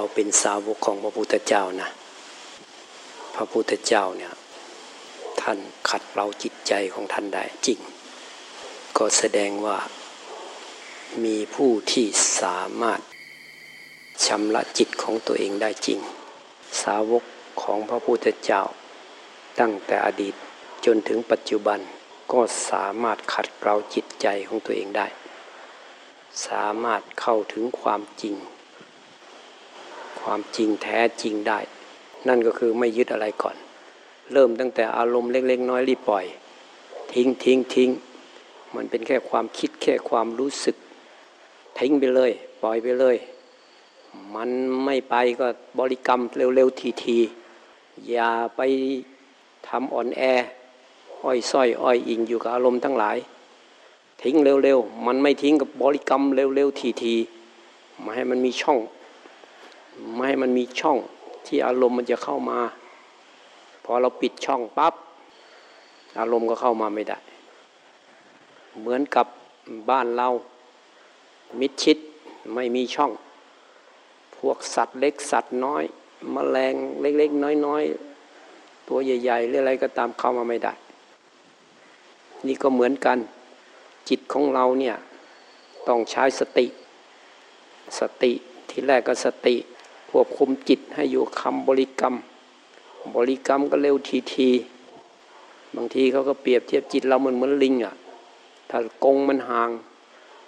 เราเป็นสาวกของพระพุทธเจ้านะ พระพุทธเจ้าเนี่ยท่านขัดเราจิตใจของท่านได้จริง ก็แสดงว่ามีผู้ที่สามารถชำระจิตของตัวเองได้จริง สาวกของพระพุทธเจ้า ตั้งแต่อดีตจนถึงปัจจุบันก็สามารถขัดเกลาจิตใจของตัวเองได้ สามารถเข้าถึงความจริง ความจริงแท้จริงได้ นั่นก็คือไม่ยึดอะไรก่อน เริ่มตั้งแต่อารมณ์เล็ก ๆ น้อยรีบปล่อย ทิ้งทิ้งทิ้งมันเป็นแค่ความคิดแค่ความรู้สึก ทิ้งไปเลย ปล่อยไปเลย มันไม่ไปก็บริกรรมเร็ว ๆ ทีๆอย่าไปทำอ่อนแอ อ้อยส้อย อ้อยอิงอยู่กับอารมณ์ทั้งหลาย ทิ้งเร็ว ๆ มันไม่ทิ้งกับบริกรรมเร็ว ๆ ทีๆมาให้มันมีช่อง ไม่ให้มันมีช่องที่อารมณ์มันจะเข้ามา พอเราปิดช่องปับ๊บอารมณ์ก็เข้ามาไม่ได้ เหมือนกับบ้านเรามิดชิดไม่มีช่อง พวกสัตว์เล็กสัตว์น้อยมแมลงเล็ก ๆ น้อย ๆ ตัวใหญ่ๆหรืออะไรก็ตามเข้ามาไม่ได้ นี่ก็เหมือนกันจิตของเราเนี่ยต้องใช้สติ สติที่แรกก็สติ ควบคุมจิตให้อยู่คำบริกรรม บริกรรมก็เร็วทีทีบางทีเขาก็เปรียบเทียบจิตเราเหมือนเหมือนลิงอะถ้ากงมันห่าง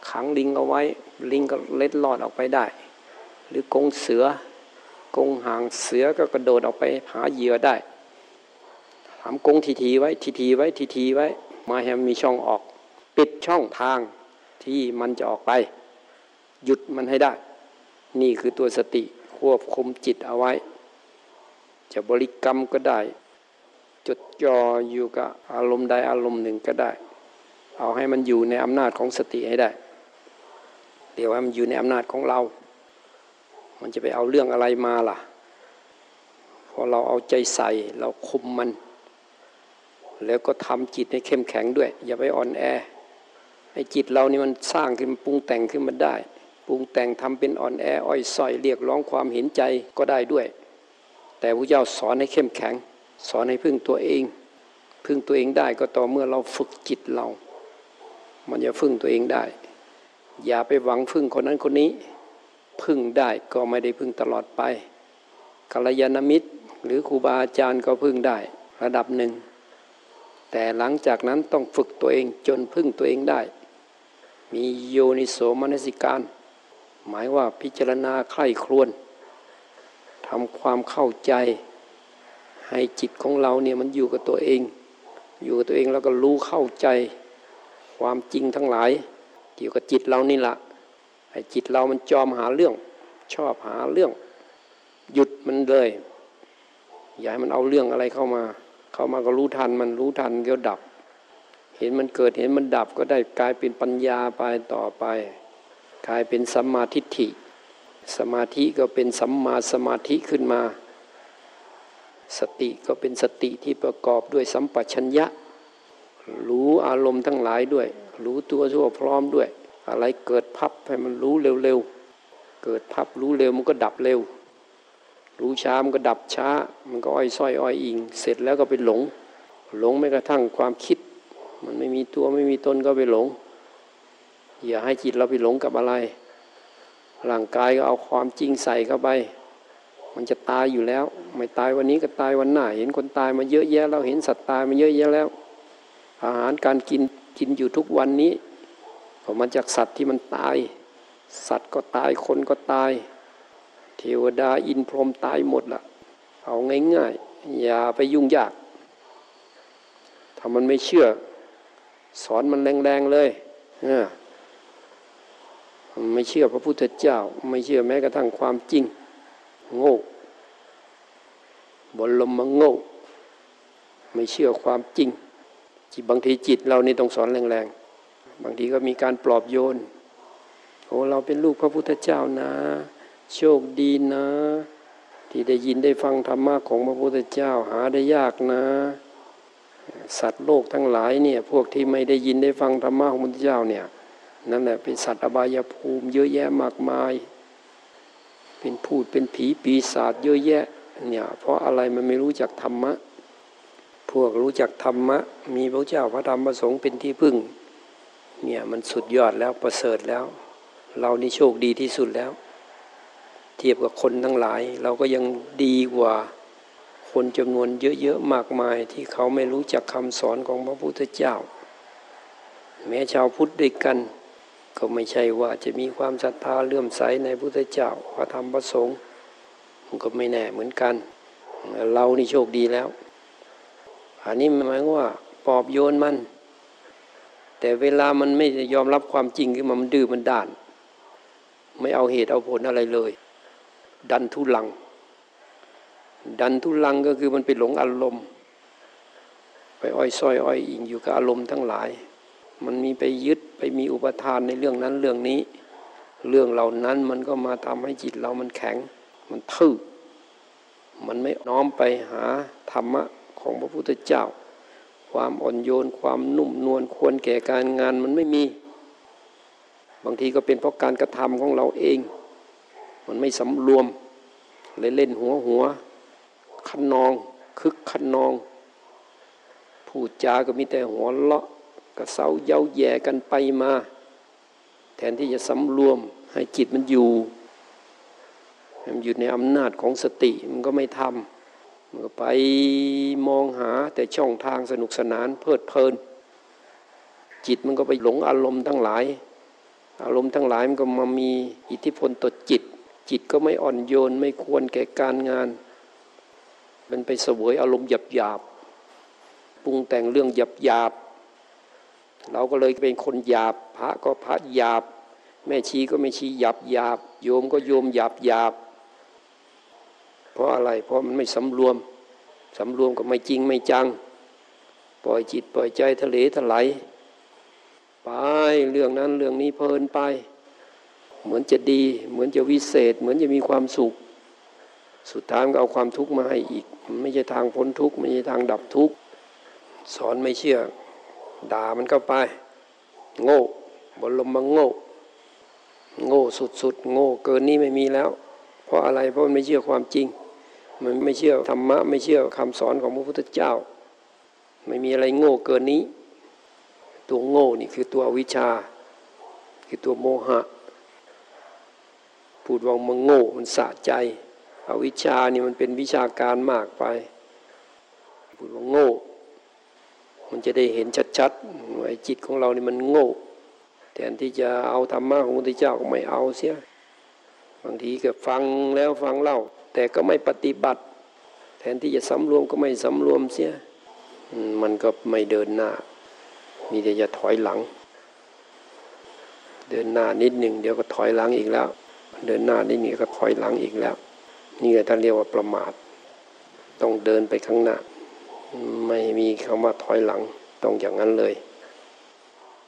ขังลิงเอาไว้ ลิงก็เล็ดลอดออกไปได้ หรือกงเสือกงห่างเสือก็กระโดดออกไปหาเหยื่อได้ทำกงทีทีไว้ทีทีไว้ทีทีไว้ มาให้มีช่องออก ปิดช่องทางที่มันจะออกไป หยุดมันให้ได้ นี่คือตัวสติ ควบคุมจิตเอาไว้ จะบริกรรมก็ได้ จดจ่ออยู่กับอารมณ์ใดอารมณ์หนึ่งก็ได้ เอาให้มันอยู่ในอำนาจของสติให้ได้ เดี๋ยวให้มันอยู่ในอำนาจของเรา มันจะไปเอาเรื่องอะไรมาล่ะ พอเราเอาใจใส่เราคุมมัน แล้วก็ทำจิตให้เข้มแข็งด้วย อย่าไปอ่อนแอให้จิตเรานี่มันสร้างขึ้นปรุงแต่งขึ้นมาได้ รุงแต่งทำเป็นอ่อนแออ้อยสอยเรียกร้องความเห็นใจก็ได้ด้วย แต่พระเจ้าสอนให้เข้มแข็ง สอนให้พึ่งตัวเอง พึ่งตัวเองได้ก็ต่อเมื่อเราฝึกจิตเรา มันจะพึ่งตัวเองได้ อย่าไปหวังพึ่งคนนั้นคนนี้ พึ่งได้ก็ไม่ได้พึ่งตลอดไปกัลยาณมิตร หรือครูบาอาจารย์ก็พึ่งได้ระดับหนึ่ง แต่หลังจากนั้นต้องฝึกตัวเองจนพึ่งตัวเองได้ มีโยนิโสมนสิการ หมายว่าพิจารณาใคร่ครวญทำความเข้าใจ ให้จิตของเราเนี่ยมันอยู่กับตัวเอง อยู่กับตัวเองแล้วก็รู้เข้าใจ ความจริงทั้งหลาย เกี่ยวกับจิตเรานี่แหละให้จิตเรามันจอมหาเรื่อง ชอบหาเรื่อง หยุดมันเลย อย่าให้มันเอาเรื่องอะไรเข้ามา เข้ามาก็รู้ทันมันรู้ทันก็ดับ เห็นมันเกิดเห็นมันดับก็ได้กลายเป็นปัญญาไปต่อไป กลายเป็นสัมมาทิฏฐิ สมาธิก็เป็นสัมมาสมาธิขึ้นมา สติก็เป็นสติที่ประกอบด้วยสัมปชัญญะ รู้อารมณ์ทั้งหลายด้วย รู้ตัวทั่วพร้อมด้วย อะไรเกิดพับให้มันรู้เร็วๆ เกิดพับรู้เร็วมันก็ดับเร็ว รู้ช้ามันก็ดับช้า มันก็อ้อยส้อยอ้อยอิง เสร็จแล้วก็ไปหลง หลงไม่กระทั่งความคิด มันไม่มีตัวไม่มีตนก็ไปหลง อย่าให้จิตเราไปหลงกับอะไร ร่างกายก็เอาความจริงใส่เข้าไป มันจะตายอยู่แล้ว ไม่ตายวันนี้ก็ตายวันหน้า เห็นคนตายมาเยอะแยะเราเห็นสัตว์ตายมาเยอะแยะแล้ว อาหารการกินกินอยู่ทุกวันนี้ก็มาจากสัตว์ที่มันตาย สัตว์ก็ตายคนก็ตาย เทวดาอินพรหมตายหมดละเอาง่ายๆอย่าไปยุ่งยากถ้ามันไม่เชื่อ สอนมันแรงๆเลยมัน ไม่เชื่อพระพุทธเจ้า ไม่เชื่อแม้กระทั่งความจริง โง่บนลมมาโง่ ไม่เชื่อความจริงจิตบางทีจิตเรานี่ต้องสอนแรงๆ บางทีก็มีการปลอบโยนโอ้เราเป็นลูกพระพุทธเจ้านะ โชคดีนะ ที่ได้ยินได้ฟังธรรมะของพระพุทธเจ้าหาได้ยากนะ สัตว์โลกทั้งหลายเนี่ยพวกที่ไม่ได้ยินได้ฟังธรรมะของพระพุทธเจ้าเนี่ย นั่นแหละเป็นสัตว์อบายภูมิเยอะแยะมากมาย เป็นพูดเป็นผีปีศาจเยอะแยะเนี่ยเพราะอะไรมันไม่รู้จักธรรมะ พวกรู้จักธรรมะ มีพระเจ้าพระธรรมพระสงฆ์เป็นที่พึ่งเนี่ยมันสุดยอดแล้วประเสริฐแล้ว เรานี่โชคดีที่สุดแล้ว เทียบกับคนทั้งหลาย เราก็ยังดีกว่าคนจำนวนเยอะๆมากมายที่เขาไม่รู้จักคำสอนของพระพุทธเจ้า แม้ชาวพุทธด้วยกัน ก็ไม่ใช่ว่าจะมีความศรัทธาเลื่อมใสในพุทธเจ้าพระธรรมพระสงฆ์มันก็ไม่แน่เหมือนกัน เรานี่โชคดีแล้ว อันนี้หมายว่าปอบโยนมัน แต่เวลามันไม่ยอมรับความจริงขึ้นมามันดื้อมันด้าน ไม่เอาเหตุเอาผลอะไรเลย ดันทุลัง ดันทุลังก็คือมันไปหลงอารมณ์ ไปอ้อยส้อยอ้อยอิงอยู่กับอารมณ์ทั้งหลาย มันมีไปยึด ไปมีอุปทานในเรื่องนั้นเรื่องนี้ เรื่องเหล่านั้นมันก็มาทำให้จิตเรามันแข็ง มันทื่อมันไม่น้อมไปหาธรรมะของพระพุทธเจ้า ความอ่อนโยน ความนุ่มนวลควรแก่การงานมันไม่มี บางทีก็เป็นเพราะการกระทำของเราเอง มันไม่สำรวมเลยเล่นหัวหัวคันนอง คึกคันนอง พูดจาก็มีแต่หัวเลาะ กระเซ้าเย้าแย่กันไปมา แทนที่จะสำรวมให้จิตมันอยู่มันอยู่ในอำนาจของสติมันก็ไม่ทำมันก็ไปมองหาแต่ช่องทางสนุกสนานเพลิดเพลิน จิตมันก็ไปหลงอารมณ์ทั้งหลาย อารมณ์ทั้งหลายมันก็มามีอิทธิพลต่อจิต จิตก็ไม่อ่อนโยนไม่ควรแก่การงาน มันไปเสวยอารมณ์หยาบหยาบปรุงแต่งเรื่องหยาบหยาบ เราก็เลยเป็นคนหยาบพระก็พระหยาบ แม่ชีก็ไม่ชีหยาบหยาบโยมก็โยมหยาบหยาบเพราะอะไรเพราะมันไม่สำรวมสำรวมก็ไม่จริงไม่จัง ปล่อยจิตปล่อยใจทะเลทลายไปเรื่องนั้นเรื่องนี้เพลินไป เหมือนจะดี เหมือนจะวิเศษ เหมือนจะมีความสุข สุดท้ายก็เอาความทุกข์มาให้อีก ไม่ใช่ทางพ้นทุกข์ไม่ใช่ทางดับทุกข์สอนไม่เชื่อ ด่ามันเข้าไป โง่บรมมังโง่ โง่สุดๆ โง่เกินนี้ไม่มีแล้ว เพราะอะไรเพราะมันไม่เชื่อความจริง มันไม่เชื่อธรรมะ ไม่เชื่อคำสอนของพระพุทธเจ้า ไม่มีอะไรโง่เกินนี้ ตัวโง่นี่คือตัววิชา คือตัวโมหะ พูดว่ามันโง่มันสะใจอวิชานี่มันเป็นวิชาการมากไป พูดว่าโง่ มันจะได้เห็นชัดๆว่าจิตของเรานี่มันโง่แทนที่จะเอาธรรมะของพระพุทธเจ้าก็ไม่เอาเสียบางทีก็ฟังแล้วฟังเล่า แต่ก็ไม่ปฏิบัติ แทนที่จะสำรวมก็ไม่สำรวมเสียมันก็ไม่เดินหน้า มีแต่จะถอยหลัง เดินหน้านิดหนึ่งเดี๋ยวก็ถอยหลังอีกแล้ว เดินหน้านิดหนึ่งก็ถอยหลังอีกแล้ว นี่ก็ท่านเรียกว่าประมาท ต้องเดินไปข้างหน้า ไม่มีคำว่าถอยหลังต้องอย่างนั้นเลย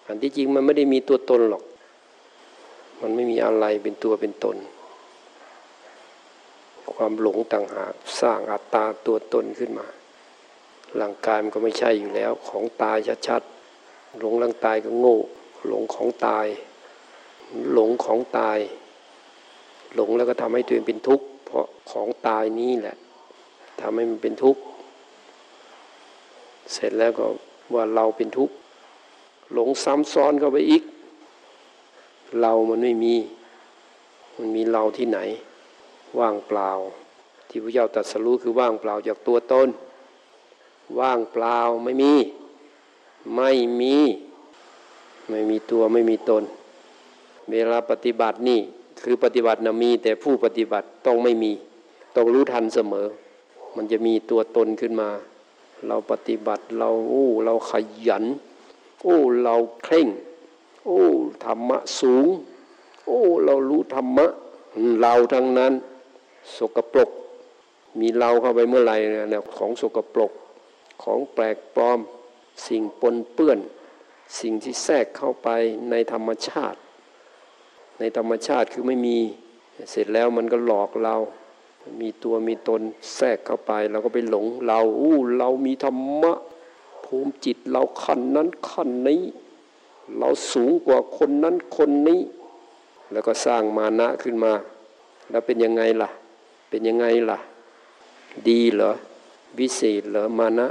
อันที่จริงมันไม่ได้มีตัวตนหรอก มันไม่มีอะไรเป็นตัวเป็นตน ความหลงต่างหากสร้างอัตตาตัวตนขึ้นมาร่างกายมันก็ไม่ใช่อยู่แล้วของตายชัดๆหลงร่างตายก็โง่ หลงของตาย หลงของตาย หลงแล้วก็ทำให้ตัวเองเป็นทุกข์เพราะของตายนี้แหละทำให้มันเป็นทุกข์ เสร็จแล้วก็ว่าเราเป็นทุกข์หลงซ้ำซ้อนเข้าไปอีก เรามันไม่มี มันมีเราที่ไหน ว่างเปล่า ที่พระเจ้าตรัสรู้คือว่างเปล่าจากตัวตนว่างเปล่าไม่มี ไม่มี ไม่มีตัวไม่มีตน เวลาปฏิบัตินี่คือปฏิบัตินะมี แต่ผู้ปฏิบัติต้องไม่มี ต้องรู้ทันเสมอ มันจะมีตัวตนขึ้นมา เราปฏิบัติเราโอ้เราขยัน โอ้เราเคร่ง โอ้ธรรมะสูง โอ้เรารู้ธรรมะ เราทั้งนั้น สกปรก มีเราเข้าไปเมื่อไหร่เนี่ยของสกปรกของแปลกปลอม สิ่งปนเปื้อน สิ่งที่แทรกเข้าไปในธรรมชาติ ในธรรมชาติคือไม่มีเสร็จแล้วมันก็หลอกเรา มีตัวมีตนแทรกเข้าไปเราก็ไปหลงเราอู้เรามีธรรมะภูมิจิตเราขั้นนั้นขั้นนี้ เราสูงกว่าคนนั้นคนนี้ แล้วก็สร้างมานะขึ้นมา แล้วเป็นยังไงล่ะ เป็นยังไงล่ะ ดีเหรอวิเศษเหรอมานะ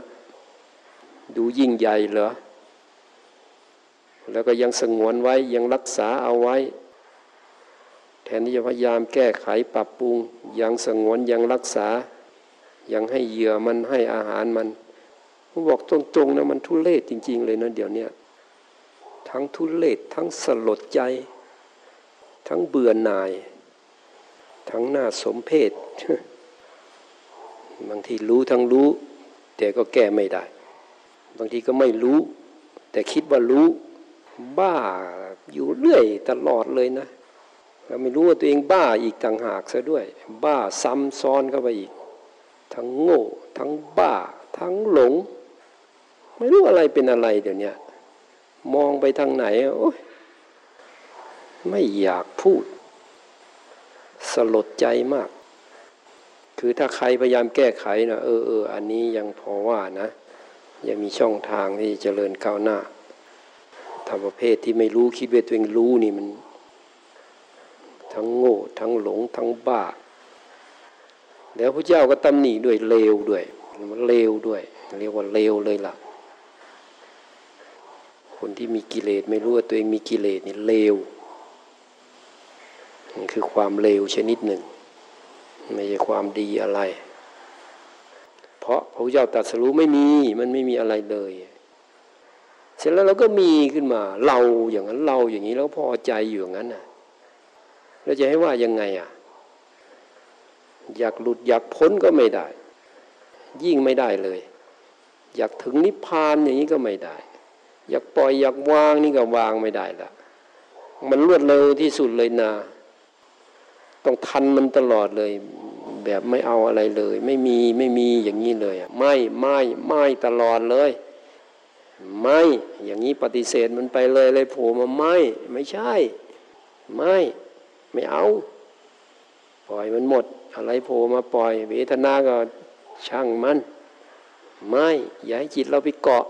ดูยิ่งใหญ่เหรอแล้วก็ยังสงวนไว้ยังรักษาเอาไว้ นที่จะพยายามแก้ไขปรับปรุง ยังสงวนยังรักษา ยังให้เหยื่อมันให้อาหารมันผมบอกตรงๆนะมันทุเลศจริง ๆ เลยนะเดี๋ยวนี้ทั้งทุเลศทั้งสลดใจ ทั้งเบื่อหน่าย ทั้งหน้าสมเพศบางทีรู้ทั้งรู้ แต่ก็แก้ไม่ได้ บางทีก็ไม่รู้ แต่คิดว่ารู้ บ้าอยู่เรื่อยตลอดเลยนะ เราไม่รู้ว่าตัวเองบ้าอีกต่างหากซะด้วย บ้าซ้ำซ้อนเข้าไปอีก ทั้งโง่ ทั้งบ้า ทั้งหลง ไม่รู้อะไรเป็นอะไรเดี๋ยวนี้มองไปทางไหนโอ้ยไม่อยากพูด สลดใจมาก คือถ้าใครพยายามแก้ไขนะเออเอออันนี้ยังพอว่านะ ยังมีช่องทางที่จเจริญก้าวหน้าทำประเภทที่ไม่รู้คิดว่าตัวเองรู้นี่มัน ทั้งโง่ ทั้งหลง ทั้งบ้า แล้วพระเจ้าก็ตำหนิด้วยเลวด้วยมันเลวด้วย เรียกว่าเลวเลยล่ะ คนที่มีกิเลสไม่รู้ว่าตัวเองมีกิเลสนี่เลวนี่คือความเลวชนิดหนึ่ง ไม่ใช่ความดีอะไร เพราะพระเจ้าตรัสรู้ไม่มีมันไม่มีอะไรเลยเสร็จแล้วเราก็มีขึ้นมา เราอย่างนั้นเราอย่างนี้แล้วพอใจอยู่อย่างนั้นน่ะ เราจะให้ว่ายังไงอะ อยากหลุดอยากพ้นก็ไม่ได้ ยิ่งไม่ได้เลย อยากถึงนิพพานอย่างนี้ก็ไม่ได้ อยากปล่อยอยากวางนี่ก็วางไม่ได้ละมันรวดเร็วที่สุดเลยนะต้องทันมันตลอดเลย แบบไม่เอาอะไรเลย ไม่มีไม่มีอย่างนี้เลยไม่ไม่ไม่ตลอดเลย ไม่อย่างนี้ปฏิเสธมันไปเลยเลยโผล่มาไม่ไม่ใช่ ไม่ ไม่เอา ปล่อยมันหมด อะไรโผล่มาปล่อย เวทนาก็ช่างมัน ไม่อย่าให้จิตเราไปเกาะ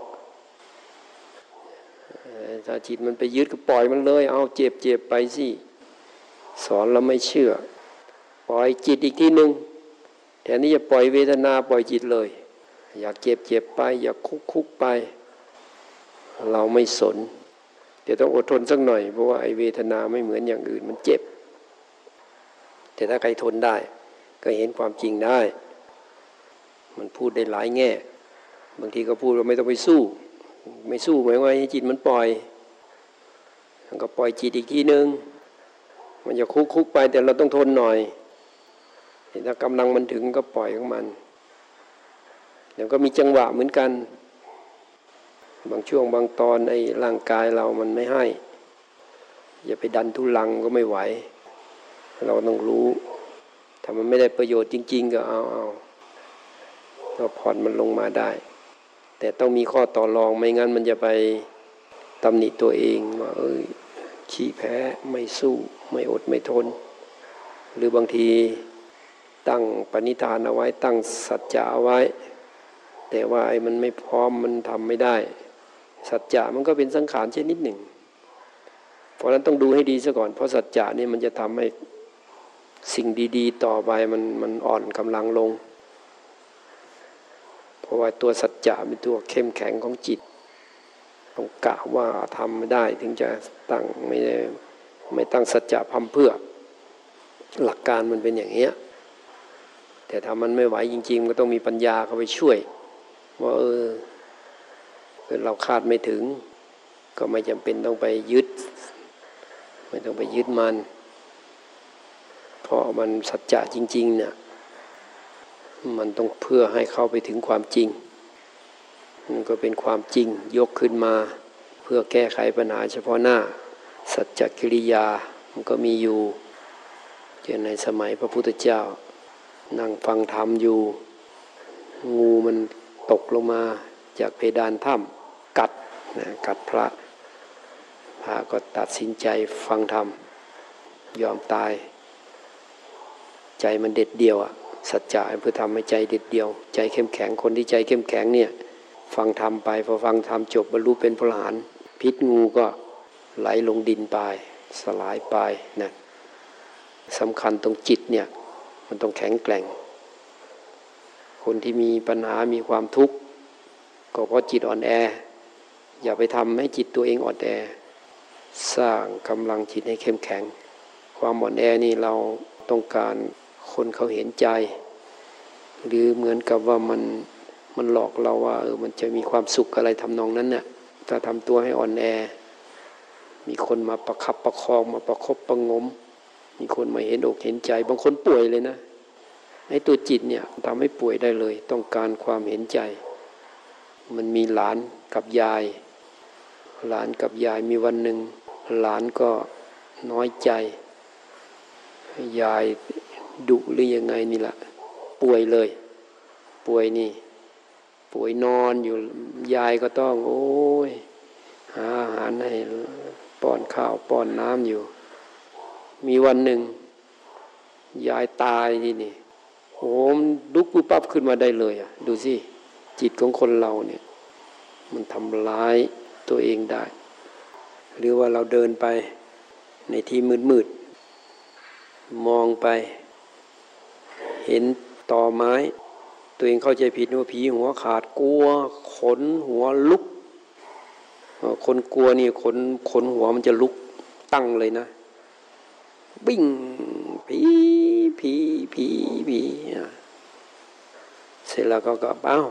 ถ้าจิตมันไปยึดก็ปล่อยมันเลย เอาเจ็บเจ็บไปสิสอนเราไม่เชื่อ ปล่อยจิตอีกทีหนึ่งแทนที่จะปล่อยเวทนาปล่อยจิตเลย อยากเจ็บเจ็บไป อยากคุกคุกไป เราไม่สน เดี๋ยวต้องอดทนสักหน่อย เพราะว่าไอเวทนาไม่เหมือนอย่างอื่นมันเจ็บ แต่ถ้าใครทนได้ ก็เห็นความจริงได้ มันพูดได้หลายแง่ บางทีก็พูดว่าไม่ต้องไปสู้ ไม่สู้หมายว่าให้จิตมันปล่อยมันก็ปล่อยจิตอีกทีนึง มันจะคุกคุกไปแต่เราต้องทนหน่อยถ้ากำลังมันถึงก็ปล่อยของมันเดี๋ยวก็มีจังหวะเหมือนกัน บางช่วงบางตอนไอ้ร่างกายเรามันไม่ให้ อย่าไปดันทุลังก็ไม่ไหว เราต้องรู้ ถ้ามันไม่ได้ประโยชน์จริง ๆ ก็เอาเอาก็ผ่อนมันลงมาได้ แต่ต้องมีข้อต่อรองไม่งั้นมันจะไปตำหนิตัวเองว่าเอ้ยขี้แพ้ไม่สู้ไม่อดไม่ทน หรือบางทีตั้งปณิธานเอาไว้ตั้งสัจจะเอาไว้ แต่ว่าไอ้มันไม่พร้อมมันทำไม่ได้ สัจจะมันก็เป็นสังขารชนิดหนึ่ง เพราะนั้นต้องดูให้ดีซะก่อน เพราะสัจจะนี่มันจะทำให้ สิ่งดีๆ ต่อไปมันมันอ่อนกำลังลง เพราะว่าตัวสัจจะเป็นตัวเข้มแข็งของจิตต้องกะว่าทำไม่ได้ถึงจะตั้งไม่ได้ไม่ตั้งสัจจะพัมเพื่อ หลักการมันเป็นอย่างเงี้ยแต่ถ้ามันไม่ไหวจริง ๆ ก็ต้องมีปัญญาเข้าไปช่วย ว่าเออเราคาดไม่ถึง ก็ไม่จำเป็นต้องไปยึด ไม่ต้องไปยึดมัน เพราะมันสัจจะจริงๆเนี่ยมันต้องเพื่อให้เข้าไปถึงความจริงมันก็เป็นความจริงยกขึ้นมา เพื่อแก้ไขปัญหาเฉพาะหน้า สัจจกิริยามันก็มีอยู่เช่นในสมัยพระพุทธเจ้า นั่งฟังธรรมอยู่ งูมันตกลงมาจากเพดานถ้ำกัดนะกัดพระพระก็ตัดสินใจฟังธรรม ยอมตาย ใจมันเด็ดเดียวอะ่ะสัจจะเพื่อทำให้ใจเด็ดเดียว ใจเข้มแข็งคนที่ใจเข้มแข็งเนี่ย ฟังธรรมไปพอฟังธรรมจบบรรลุเป็นพระหานพิษงูก็ไหลลงดินไป สลายไปนะสำคัญตรงจิตเนี่ย มันต้องแข็งแกร่ง คนที่มีปัญหามีความทุกข์ก็เพราะจิตอ่อนแอ อย่าไปทำให้จิตตัวเองอ่อนแอ สร้างกำลังจิตให้เข้มแข็ง ความอ่อนแอนี่เราต้องการ คนเขาเห็นใจ หรือเหมือนกับว่ามันมันหลอกเราว่าเออมันจะมีความสุขอะไรทำนองนั้นเนี่ยถ้าทำตัวให้อ่อนแอ มีคนมาประคับประคองมาประคบประงม มีคนมาเห็นอกเห็นใจ บางคนป่วยเลยนะไอ้ตัวจิตเนี่ยทำให้ป่วยได้เลย ต้องการความเห็นใจ มันมีหลานกับยาย หลานกับยายมีวันหนึ่งหลานก็น้อยใจ ยาย ดุหรือยังไงนี่แหละป่วยเลย ป่วยนี่ ป่วยนอนอยู่ยายก็ต้อง โอ้ย หาอาหารให้ป้อนข้าวป้อนน้ำอยู่ มีวันหนึ่ง ยายตายนี่นี่โอ้มลุกปุ๊บปั๊บขึ้นมาได้เลยอะ ดูสิ จิตของคนเราเนี่ย มันทำร้ายตัวเองได้ หรือว่าเราเดินไปในที่มืดมืดมองไป เห็นต่อไม้ ตัวเองเข้าใจผิดว่าผีหัวขาดกลัว ขนหัวลุก คนกลัวนี่ขนขนหัวมันจะลุกตั้งเลยนะวิ่งผีผีผีผีเสร็จแล้วก็ก็เอ้า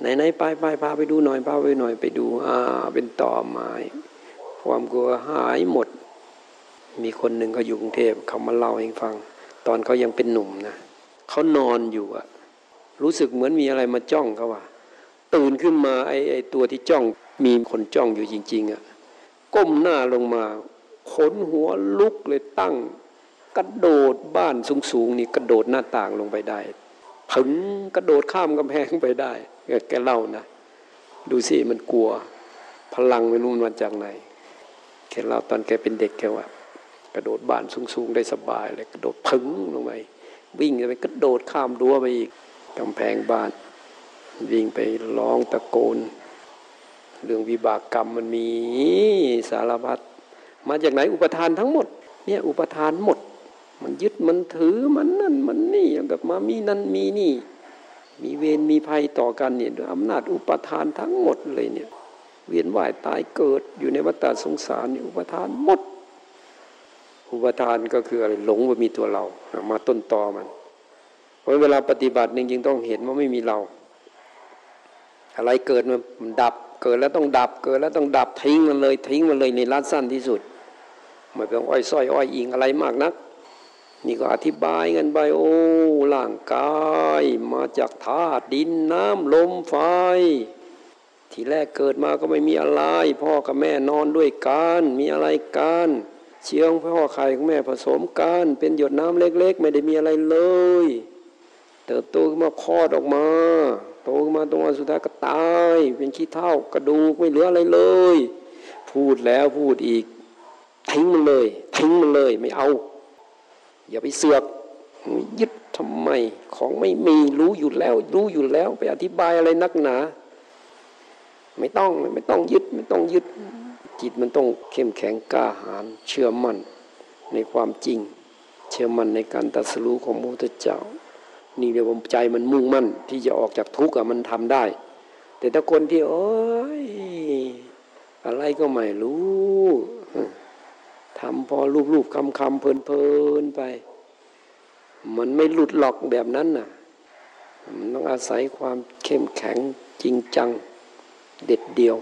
ไหนไหนไปไปพาไปดูหน่อยพาไปหน่อยไปดูอ่าเป็นต่อไม้ความกลัวหายหมด มีคนหนึ่งเขาอยู่กรุงเทพเขามาเล่าให้ฟัง ตอนเขายังเป็นหนุ่มนะ เขานอนอยู่อะรู้สึกเหมือนมีอะไรมาจ้องเขาว่าตื่นขึ้นมาไอ้ไอ้ตัวที่จ้องมีคนจ้องอยู่จริง ๆอะก้มหน้าลงมาขนหัวลุกเลยตั้ง กระโดดบ้านสูงๆนี่กระโดดหน้าต่างลงไปได้ถึงกระโดดข้ามกำแพงไปได้แกเล่านะ ดูสิมันกลัว พลังไม่รู้มันจากไหนแกเล่าตอนแกเป็นเด็กแกว่า กระโดดบ้านสูงๆได้สบายเลยกระโดดพึงลงไป วิ่งไปกระโดดข้ามรั้วไปอีกกำแพงบ้าน วิ่งไปร้องตะโกน เรื่องวิบากกรรมมันมีสารพัดมาจากไหนอุปทานทั้งหมดเนี่ยอุปทานหมด มันยึดมันถือมันนั่นมันนี่กับมามีนั่นมีนี่ มีเวรมีภัยต่อกันเนี่ยด้วยอำนาจอุปทานทั้งหมดเลยเนี่ยเวียนว่ายตายเกิดอยู่ในวัฏสงสารนี่อุปทานหมด อุปทานก็คืออะไรหลงว่ามีตัวเรา มาต้นตอมันเพราะเวลาปฏิบัติจริงๆต้องเห็นว่าไม่มีเรา อะไรเกิดมันดับ เกิดแล้วต้องดับ เกิดแล้วต้องดับทิ้งมันเลย ทิ้งมันเลยในรัดสั้นที่สุดไม่เป็นอ้อยส้อยอ้อยอิงอะไรมากนัก นี่ก็อธิบายกันไปโอ้ร่างกายมาจากธาตุดินน้ำลมไฟทีแรกเกิดมาก็ไม่มีอะไร พ่อกับแม่นอนด้วยกัน มีอะไรกัน เชื้อของพ่อไข่ของแม่ผสมกันเป็นหยดน้ำเล็ก ๆ ไม่ได้มีอะไรเลย เติบโตขึ้นมาคลอดออกมา โตขึ้นมาตรงวันสุดท้ายก็ตาย เป็นขี้เท่ากระดูกไม่เหลืออะไรเลย พูดแล้วพูดอีก ทิ้งมันเลย ทิ้งมันเลยไม่เอา อย่าไปเสือกยึดทำไมของไม่มีรู้อยู่แล้ว รู้อยู่แล้ว ไปอธิบายอะไรนักหนา ไม่ต้องไม่ต้องยึดไม่ต้องยึด จิตมันต้องเข้มแข็งกล้าหาญเชื่อมั่นในความจริง เชื่อมั่นในการตัดสู้ของพระพุทธเจ้า นี่เรียกว่าใจมันมุ่งมั่น ที่จะออกจากทุกข์อะมันทำได้ แต่ถ้าคนที่โอ้ยอะไรก็ไม่รู้ทำพอรูปๆคำคำเพลินๆไป มันไม่หลุดหลอกแบบนั้นน่ะ มันต้องอาศัยความเข้มแข็งจริงจัง เด็ดเดียว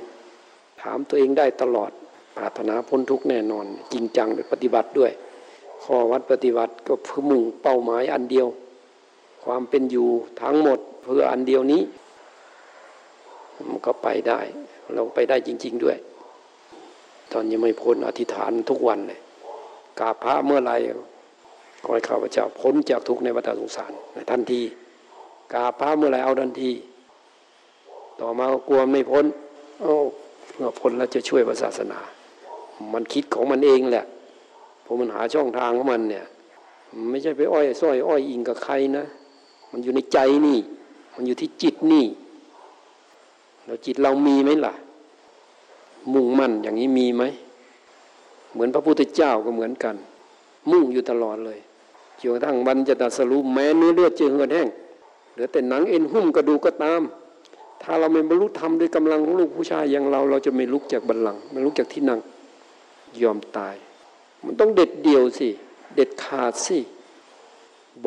ถามตัวเองได้ตลอดปรารถนาพ้นทุกแน่นอน จริงจังปฏิบัติด้วย ข้อวัดปฏิบัติก็เพื่อมุ่งเป้าหมายอันเดียว ความเป็นอยู่ทั้งหมดเพื่ออันเดียวนี้ มันก็ไปได้ เราไปได้จริง ๆด้วย ตอนยังไม่พ้นอธิษฐานทุกวันเลยกาพระเมื่อไรขอให้ข้าพเจ้าพ้นจากทุกในวัฏสงสารทันที กาพระเมื่อไรเอาทันที ต่อมาก็กลัวไม่พ้นโอ้ เมื่อพ้นแล้วจะช่วยศาสนา มันคิดของมันเองแหละเพราะมันหาช่องทางของมันเนี่ย ไม่ใช่ไปอ้อยส้อยอ้อยอิงกับใครนะ มันอยู่ในใจนี่ มันอยู่ที่จิตนี่ แล้วจิตเรามีไหมล่ะ มุ่งมั่นอย่างนี้มีไหม เหมือนพระพุทธเจ้าก็เหมือนกัน มุ่งอยู่ตลอดเลยจนกระทั่งวันจะตัดสรุปแม้เนื้อเลือดจะเหือดแห้งเหลือแต่หนังเอ็นหุ้มกระดูกก็ตาม ถ้าเราไม่บรรลุธรรมด้วยกำลังของลูกผู้ชายอย่างเรา เราจะไม่ลุกจากบัลลังก์ไม่ลุกจากที่นั่งยอมตาย มันต้องเด็ดเดี่ยวสิเด็ดขาดสิ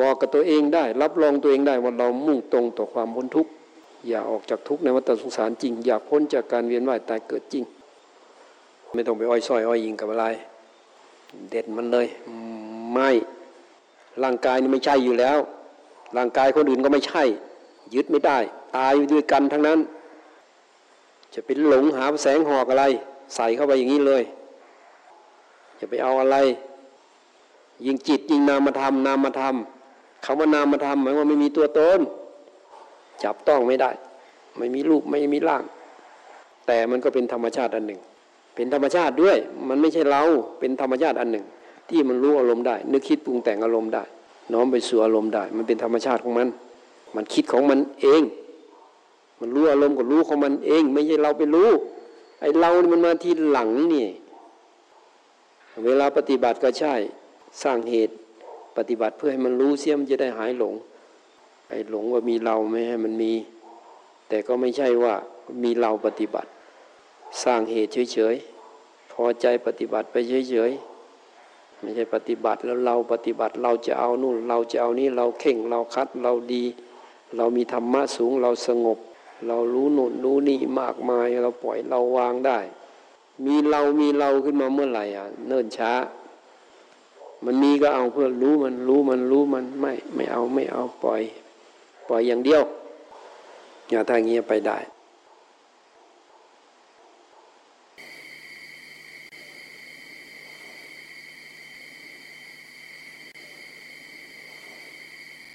บอกกับตัวเองได้ รับรองตัวเองได้ว่าเรามุ่งตรงต่อความพ้นทุกข์อย่าออกจากทุกข์ในวัฏสงสารจริง อย่าพ้นจากการเวียนว่ายตายเกิดจริง ไม่ต้องไปอ้อยส้อยอ้อยยิงกับอะไร เด็ดมันเลยไม่ร่างกายนี่ไม่ใช่อยู่แล้ว ร่างกายคนอื่นก็ไม่ใช่ ยึดไม่ได้ ตายด้วยกันทั้งนั้น จะเป็นหลงหาแสงหอกอะไร ใส่เข้าไปอย่างนี้เลยอย่าไปเอาอะไร ยิงจิตยิงนามธรรมนามธรรมคำว่านามธรรมหมายว่าไม่มีตัวตนจับต้องไม่ได้ ไม่มีรูปไม่มีร่าง แต่มันก็เป็นธรรมชาติอันหนึ่ง เป็นธรรมชาติด้วย มันไม่ใช่เราเป็นธรรมชาติอันหนึ่ง ที่มันรู้อารมณ์ได้ นึกคิดปรุงแต่งอารมณ์ได้ น้อมไปสู่อารมณ์ได้ มันเป็นธรรมชาติของมัน มันคิดของมันเอง มันรู้อารมณ์ก็รู้ของมันเอง ไม่ใช่เราไปรู้ ไอ้เรานี่มันมาทีหลังนี่ เวลาปฏิบัติก็ใช่ สร้างเหตุปฏิบัติเพื่อให้มันรู้เสียมจะได้หายหลง ไอ้หลงว่ามีเราไม่ให้มันมี แต่ก็ไม่ใช่ว่ามีเราปฏิบัติ สร้างเหตุเฉยๆพอใจปฏิบัติไปเฉยๆไม่ใช่ปฏิบัติแล้วเราปฏิบัติเราจะเอานู่น เราจะเอานี่เราเข่งเราคัดเราดี เรามีธรรมะสูงเราสงบ เรารู้หนุนรู้นี่มากมายเราปล่อยเราวางได้ มีเรามีเราขึ้นมาเมื่อไหร่อะเนิ่นช้า มันมีก็เอาเพื่อรู้มันรู้มันรู้มันไม่ไม่เอาไม่เอาปล่อย ปล่อยอย่างเดียว อย่าทางเงี้ยไปได้